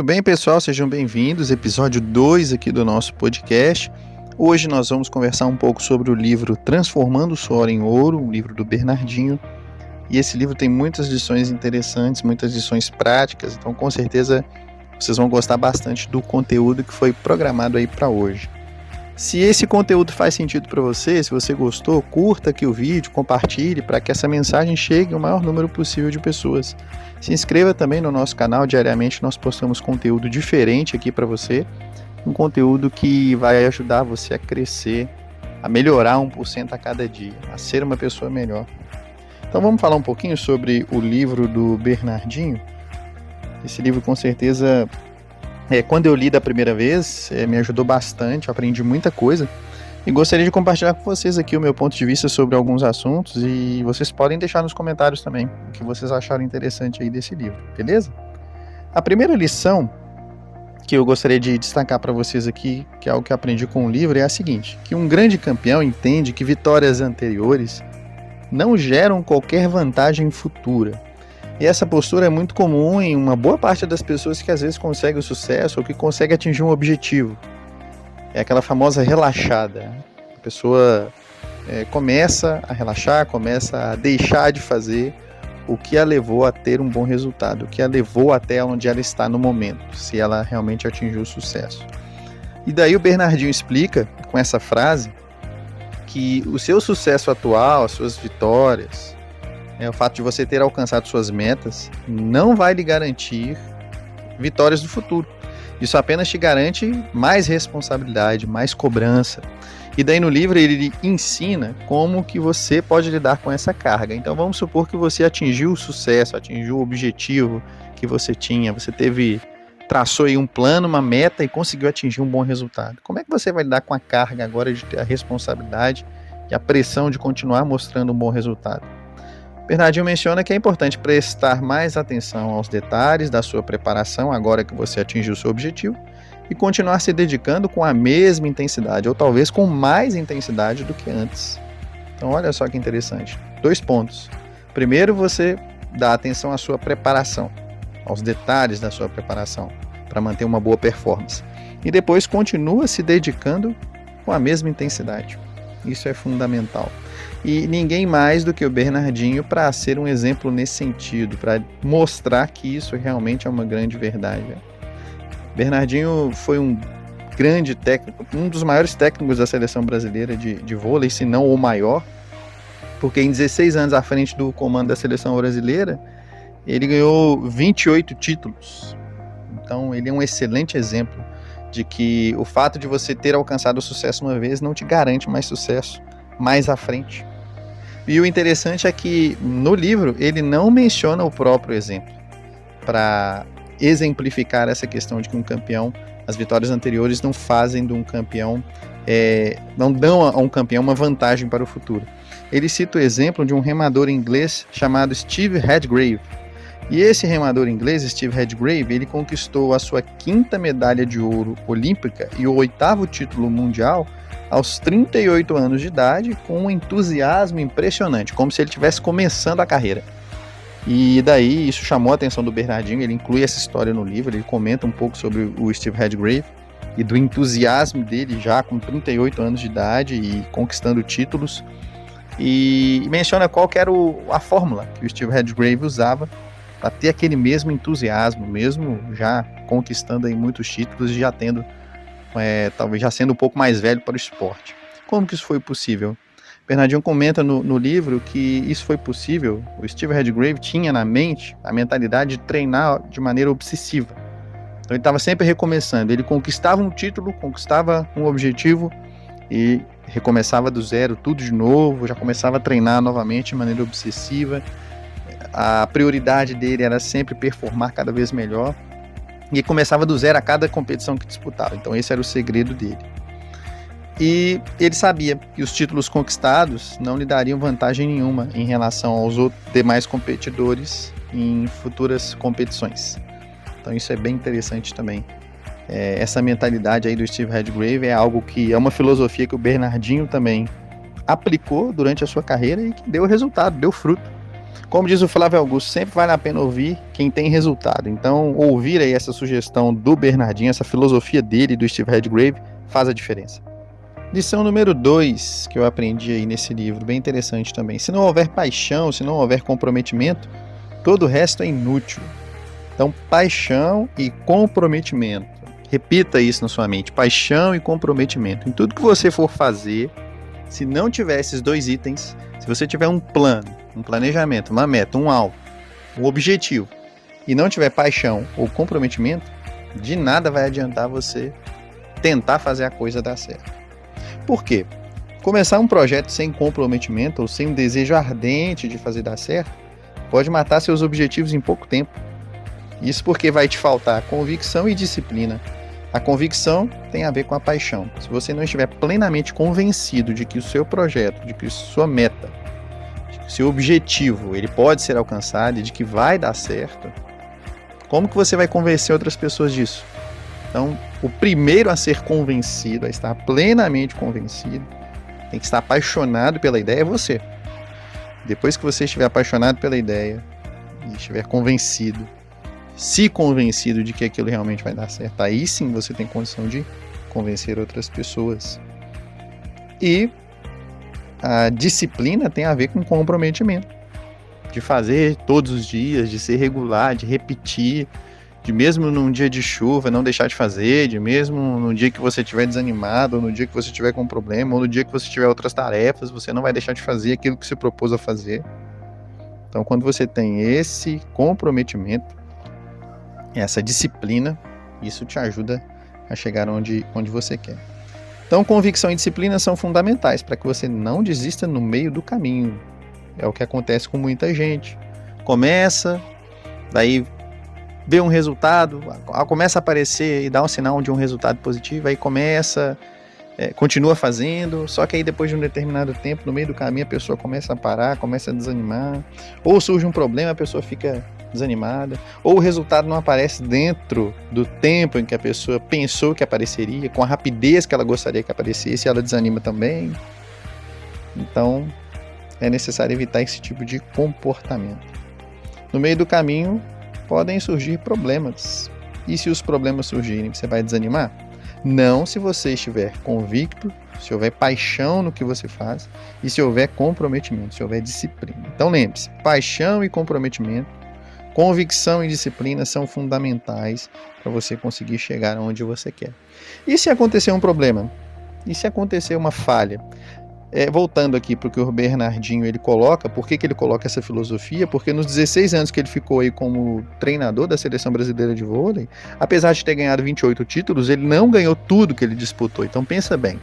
Muito bem, pessoal, sejam bem-vindos. Episódio 2 aqui do nosso podcast. Hoje nós vamos conversar um pouco sobre o livro Transformando o Suor em Ouro, um livro do Bernardinho. E esse livro tem muitas lições interessantes, muitas lições práticas, então com certeza vocês vão gostar bastante do conteúdo que foi programado aí para hoje. Se esse conteúdo faz sentido para você, se você gostou, curta aqui o vídeo, compartilhe para que essa mensagem chegue ao maior número possível de pessoas. Se inscreva também no nosso canal, diariamente nós postamos conteúdo diferente aqui para você, um conteúdo que vai ajudar você a crescer, a melhorar 1% a cada dia, a ser uma pessoa melhor. Então vamos falar um pouquinho sobre o livro do Bernardinho. Esse livro com certeza é, quando eu li da primeira vez, é, me ajudou bastante, eu aprendi muita coisa. E gostaria de compartilhar com vocês aqui o meu ponto de vista sobre alguns assuntos e vocês podem deixar nos comentários também o que vocês acharam interessante aí desse livro, beleza? A primeira lição que eu gostaria de destacar para vocês aqui, que é algo que aprendi com o livro, é a seguinte: que um grande campeão entende que vitórias anteriores não geram qualquer vantagem futura, e essa postura é muito comum em uma boa parte das pessoas que às vezes conseguem o sucesso ou que conseguem atingir um objetivo. É aquela famosa relaxada. A pessoa é, começa a relaxar, começa a deixar de fazer o que a levou a ter um bom resultado, o que a levou até onde ela está no momento, se ela realmente atingiu o sucesso. E daí o Bernardinho explica, com essa frase, que o seu sucesso atual, as suas vitórias, é, o fato de você ter alcançado suas metas não vai lhe garantir vitórias do futuro. Isso apenas te garante mais responsabilidade, mais cobrança. E daí no livro ele ensina como que você pode lidar com essa carga. Então vamos supor que você atingiu o sucesso, atingiu o objetivo que você tinha, você teve traçou aí um plano, uma meta e conseguiu atingir um bom resultado. Como é que você vai lidar com a carga agora de ter a responsabilidade e a pressão de continuar mostrando um bom resultado? Bernardinho menciona que é importante prestar mais atenção aos detalhes da sua preparação agora que você atingiu o seu objetivo e continuar se dedicando com a mesma intensidade, ou talvez com mais intensidade do que antes. Então, olha só que interessante. Dois pontos. Primeiro, você dá atenção à sua preparação, aos detalhes da sua preparação, para manter uma boa performance. E depois, continua se dedicando com a mesma intensidade. Isso é fundamental e ninguém mais do que o Bernardinho para ser um exemplo nesse sentido, para mostrar que isso realmente é uma grande verdade. Bernardinho foi um grande técnico, um dos maiores técnicos da seleção brasileira de, de vôlei, se não o maior, porque em 16 anos à frente do comando da seleção brasileira, ele ganhou 28 títulos. Então, ele é um excelente exemplo de que o fato de você ter alcançado o sucesso uma vez não te garante mais sucesso mais à frente. E o interessante é que no livro ele não menciona o próprio exemplo para exemplificar essa questão de que um campeão, as vitórias anteriores não fazem de um campeão, é, não dão a um campeão uma vantagem para o futuro. Ele cita o exemplo de um remador inglês chamado Steve Redgrave. E esse remador inglês, Steve Redgrave, ele conquistou a sua quinta medalha de ouro olímpica e o oitavo título mundial aos 38 anos de idade, com um entusiasmo impressionante, como se ele estivesse começando a carreira. E daí isso chamou a atenção do Bernardinho, ele inclui essa história no livro, ele comenta um pouco sobre o Steve Redgrave e do entusiasmo dele já com 38 anos de idade e conquistando títulos. E menciona qual era a fórmula que o Steve Redgrave usava para ter aquele mesmo entusiasmo, mesmo já conquistando aí muitos títulos e já tendo é, talvez já sendo um pouco mais velho para o esporte. Como que isso foi possível? Bernardinho comenta no, no, livro que isso foi possível. O Steve Redgrave tinha na mente a mentalidade de treinar de maneira obsessiva. Então ele estava sempre recomeçando. Ele conquistava um título, conquistava um objetivo e recomeçava do zero, tudo de novo, já começava a treinar novamente de maneira obsessiva. A prioridade dele era sempre performar cada vez melhor e começava do zero a cada competição que disputava. Então esse era o segredo dele. E ele sabia que os títulos conquistados não lhe dariam vantagem nenhuma em relação aos demais competidores em futuras competições. Então isso é bem interessante também. É, essa mentalidade aí do Steve Redgrave é algo que é uma filosofia que o Bernardinho também aplicou durante a sua carreira e que deu resultado, deu fruto. Como diz o Flávio Augusto, sempre vale a pena ouvir quem tem resultado. Então, ouvir aí essa sugestão do Bernardinho, essa filosofia dele, do Steve Redgrave, faz a diferença. Lição número 2 que eu aprendi aí nesse livro, bem interessante também. Se não houver paixão, se não houver comprometimento, todo o resto é inútil. Então, paixão e comprometimento. Repita isso na sua mente: paixão e comprometimento. Em tudo que você for fazer, se não tiver esses dois itens, se você tiver um plano, um planejamento, uma meta, um alvo, um objetivo, e não tiver paixão ou comprometimento, de nada vai adiantar você tentar fazer a coisa dar certo. Por quê? Começar um projeto sem comprometimento ou sem um desejo ardente de fazer dar certo pode matar seus objetivos em pouco tempo. Isso porque vai te faltar convicção e disciplina. A convicção tem a ver com a paixão. Se você não estiver plenamente convencido de que o seu projeto, de que sua meta, que o objetivo, ele pode ser alcançado e de que vai dar certo, como que você vai convencer outras pessoas disso? Então, o primeiro a ser convencido, a estar plenamente convencido, tem que estar apaixonado pela ideia é você. Depois que você estiver apaixonado pela ideia e estiver convencido, se convencido de que aquilo realmente vai dar certo, aí sim você tem condição de convencer outras pessoas. E a disciplina tem a ver com comprometimento, de fazer todos os dias, de ser regular, de repetir, de mesmo num dia de chuva não deixar de fazer, de mesmo no dia que você estiver desanimado, ou no dia que você estiver com um problema, ou no dia que você tiver outras tarefas, você não vai deixar de fazer aquilo que se propôs a fazer. Então, quando você tem esse comprometimento, essa disciplina, isso te ajuda a chegar onde, onde você quer. Então, convicção e disciplina são fundamentais para que você não desista no meio do caminho. É o que acontece com muita gente. Começa, daí vê um resultado, começa a aparecer e dá um sinal de um resultado positivo, aí começa, é, continua fazendo, só que aí depois de um determinado tempo, no meio do caminho, a pessoa começa a parar, começa a desanimar, ou surge um problema, a pessoa fica desanimada, ou o resultado não aparece dentro do tempo em que a pessoa pensou que apareceria, com a rapidez que ela gostaria que aparecesse, ela desanima também. Então, é necessário evitar esse tipo de comportamento. No meio do caminho, podem surgir problemas. E se os problemas surgirem, você vai desanimar? Não se você estiver convicto, se houver paixão no que você faz e se houver comprometimento, se houver disciplina. Então lembre-se: paixão e comprometimento, convicção e disciplina são fundamentais para você conseguir chegar onde você quer. E se acontecer um problema? E se acontecer uma falha? É, voltando aqui para o que o Bernardinho ele coloca, por que, que ele coloca essa filosofia? Porque nos 16 anos que ele ficou aí como treinador da seleção brasileira de vôlei, apesar de ter ganhado 28 títulos, ele não ganhou tudo que ele disputou. Então pensa bem,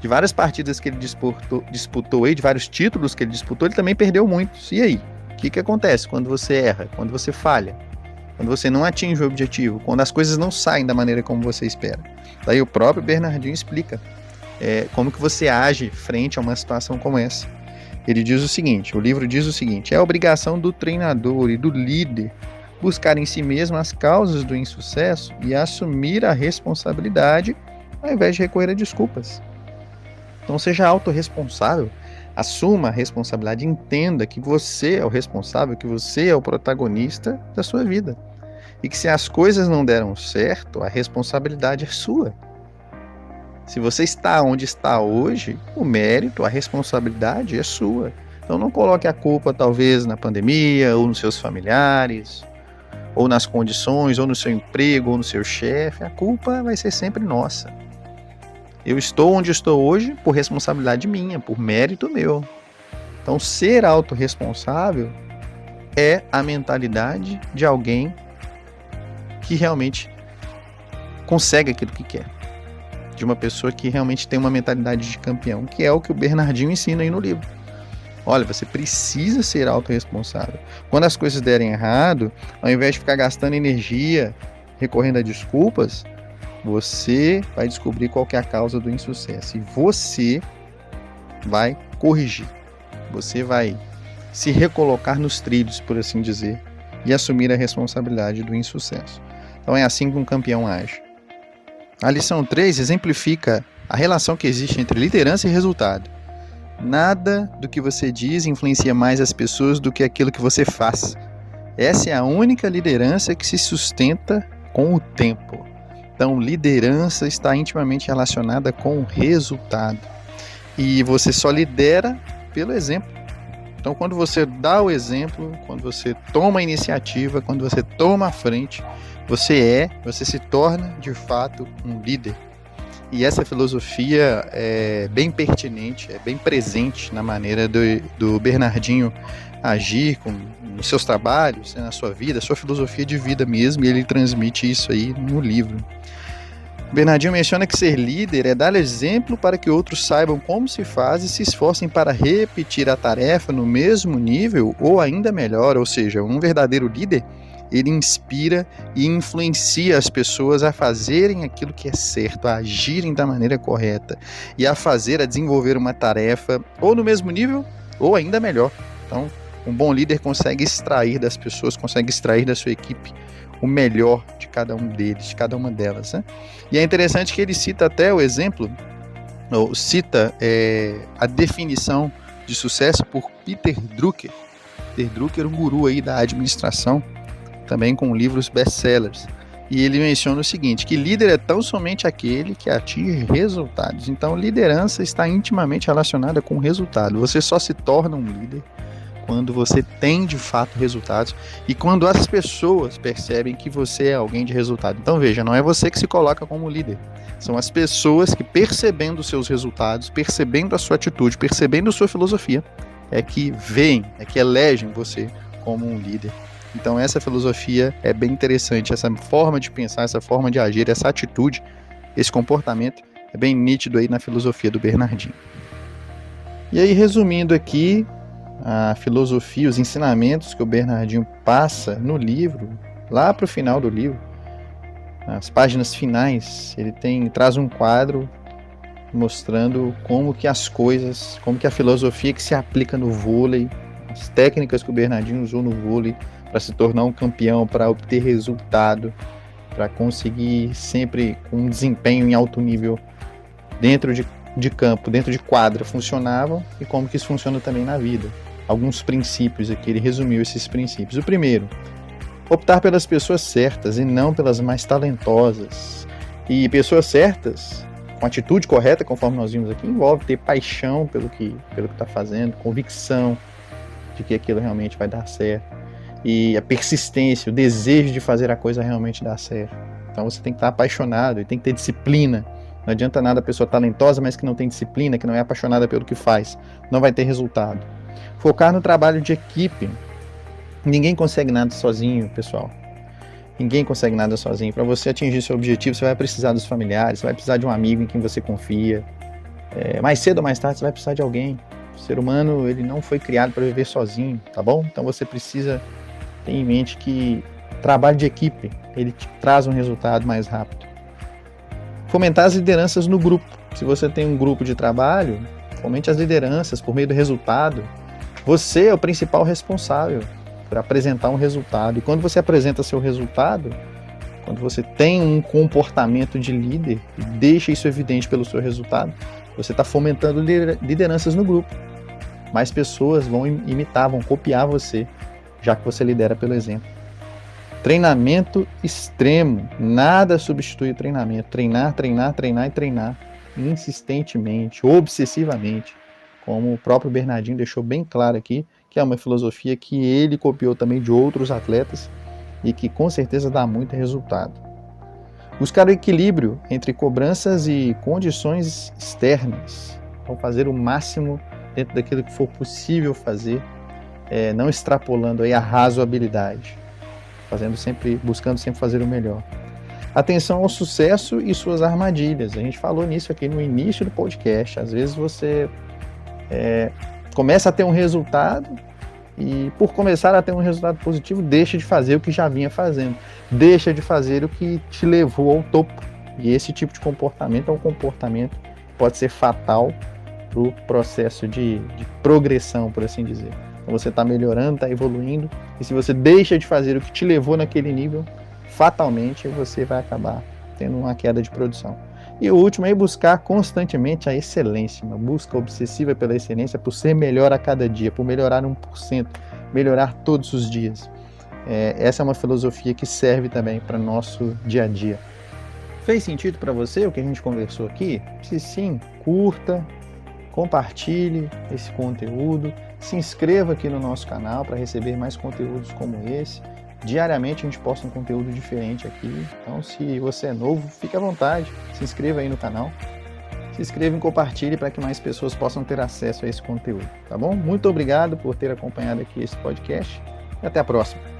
de várias partidas que ele disputou, disputou aí, de vários títulos que ele disputou, ele também perdeu muitos. E aí? Que, que acontece quando você erra, quando você falha? Quando você não atinge o objetivo, quando as coisas não saem da maneira como você espera. Daí o próprio Bernardinho explica é, como que você age frente a uma situação como essa. Ele diz o seguinte, o livro diz o seguinte, é obrigação do treinador e do líder buscar em si mesmo as causas do insucesso e assumir a responsabilidade ao invés de recorrer a desculpas. Então seja autorresponsável, assuma a responsabilidade, entenda que você é o responsável, que você é o protagonista da sua vida. E que se as coisas não deram certo, a responsabilidade é sua. Se você está onde está hoje, o mérito, a responsabilidade é sua. Então não coloque a culpa talvez na pandemia, ou nos seus familiares, ou nas condições, ou no seu emprego, ou no seu chefe. A culpa vai ser sempre nossa. Eu estou onde estou hoje por responsabilidade minha, por mérito meu. Então ser autorresponsável é a mentalidade de alguém que realmente consegue aquilo que quer de uma pessoa que realmente tem uma mentalidade de campeão, que é o que o Bernardinho ensina aí no livro. Olha, você precisa ser autorresponsável. Quando as coisas derem errado, ao invés de ficar gastando energia recorrendo a desculpas, você vai descobrir qual é a causa do insucesso e você vai corrigir. Você vai se recolocar nos trilhos, por assim dizer, e assumir a responsabilidade do insucesso. Então é assim que um campeão age. A lição 3 exemplifica a relação que existe entre liderança e resultado. Nada do que você diz influencia mais as pessoas do que aquilo que você faz. Essa é a única liderança que se sustenta com o tempo. Então, liderança está intimamente relacionada com o resultado. E você só lidera pelo exemplo. Então, quando você dá o exemplo, quando você toma a iniciativa, quando você toma a frente, você é, você se torna de fato um líder. E essa filosofia é bem pertinente, é bem presente na maneira do, do Bernardinho agir com, nos seus trabalhos, né, na sua vida, sua filosofia de vida mesmo, e ele transmite isso aí no livro. Bernardinho menciona que ser líder é dar exemplo para que outros saibam como se faz e se esforcem para repetir a tarefa no mesmo nível ou ainda melhor, ou seja, um verdadeiro líder ele inspira e influencia as pessoas a fazerem aquilo que é certo, a agirem da maneira correta e a fazer, a desenvolver uma tarefa ou no mesmo nível ou ainda melhor. Então, um bom líder consegue extrair das pessoas, consegue extrair da sua equipe o melhor de cada um deles, de cada uma delas. Né? E é interessante que ele cita até o exemplo, ou cita é, a definição de sucesso por Peter Drucker. Peter Drucker, um guru aí da administração, também com livros best-sellers. E ele menciona o seguinte: que líder é tão somente aquele que atinge resultados. Então, liderança está intimamente relacionada com resultado. Você só se torna um líder quando você tem de fato resultados e quando as pessoas percebem que você é alguém de resultado. Então, veja, não é você que se coloca como líder. São as pessoas que, percebendo seus resultados, percebendo a sua atitude, percebendo a sua filosofia, é que veem, é que elegem você como um líder então essa filosofia é bem interessante, essa forma de pensar, essa forma de agir, essa atitude, esse comportamento é bem nítido aí na filosofia do Bernardinho. E aí resumindo aqui a filosofia, os ensinamentos que o Bernardinho passa no livro, lá para o final do livro, nas páginas finais, ele tem traz um quadro mostrando como que as coisas, como que a filosofia que se aplica no vôlei, as técnicas que o Bernardinho usou no vôlei para se tornar um campeão, para obter resultado, para conseguir sempre um desempenho em alto nível dentro de, de campo, dentro de quadra, funcionavam e como que isso funciona também na vida. Alguns princípios aqui, ele resumiu esses princípios. O primeiro, optar pelas pessoas certas e não pelas mais talentosas. E pessoas certas, com atitude correta, conforme nós vimos aqui, envolve ter paixão pelo que pelo que está fazendo, convicção de que aquilo realmente vai dar certo e a persistência, o desejo de fazer a coisa realmente dar certo. Então você tem que estar apaixonado e tem que ter disciplina. Não adianta nada a pessoa talentosa, mas que não tem disciplina, que não é apaixonada pelo que faz. Não vai ter resultado. Focar no trabalho de equipe. Ninguém consegue nada sozinho, pessoal. Ninguém consegue nada sozinho. Para você atingir seu objetivo, você vai precisar dos familiares, você vai precisar de um amigo em quem você confia. É, mais cedo ou mais tarde, você vai precisar de alguém. O ser humano ele não foi criado para viver sozinho, tá bom? Então você precisa tenha em mente que trabalho de equipe ele traz um resultado mais rápido. Fomentar as lideranças no grupo. Se você tem um grupo de trabalho, fomente as lideranças por meio do resultado. Você é o principal responsável por apresentar um resultado. E quando você apresenta seu resultado, quando você tem um comportamento de líder e deixa isso evidente pelo seu resultado, você está fomentando lideranças no grupo. Mais pessoas vão imitar, vão copiar você já que você lidera pelo exemplo. Treinamento extremo. Nada substitui o treinamento. Treinar, treinar, treinar e treinar insistentemente, obsessivamente. Como o próprio Bernardinho deixou bem claro aqui, que é uma filosofia que ele copiou também de outros atletas e que com certeza dá muito resultado. Buscar o equilíbrio entre cobranças e condições externas. Então, fazer o máximo dentro daquilo que for possível fazer é, não extrapolando aí a razoabilidade, fazendo sempre, buscando sempre fazer o melhor. Atenção ao sucesso e suas armadilhas. A gente falou nisso aqui no início do podcast. Às vezes você é, começa a ter um resultado e por começar a ter um resultado positivo, deixa de fazer o que já vinha fazendo, deixa de fazer o que te levou ao topo. E esse tipo de comportamento é um comportamento que pode ser fatal para o processo de, de progressão, por assim dizer. Então você está melhorando, está evoluindo. E se você deixa de fazer o que te levou naquele nível, fatalmente você vai acabar tendo uma queda de produção. E o último é buscar constantemente a excelência, uma busca obsessiva pela excelência, por ser melhor a cada dia, por melhorar 1%, melhorar todos os dias. É, essa é uma filosofia que serve também para nosso dia a dia. Fez sentido para você o que a gente conversou aqui? Se sim, curta, compartilhe esse conteúdo, se inscreva aqui no nosso canal para receber mais conteúdos como esse. Diariamente a gente posta um conteúdo diferente aqui. Então, se você é novo, fique à vontade, se inscreva aí no canal. Se inscreva e compartilhe para que mais pessoas possam ter acesso a esse conteúdo, tá bom? Muito obrigado por ter acompanhado aqui esse podcast e até a próxima.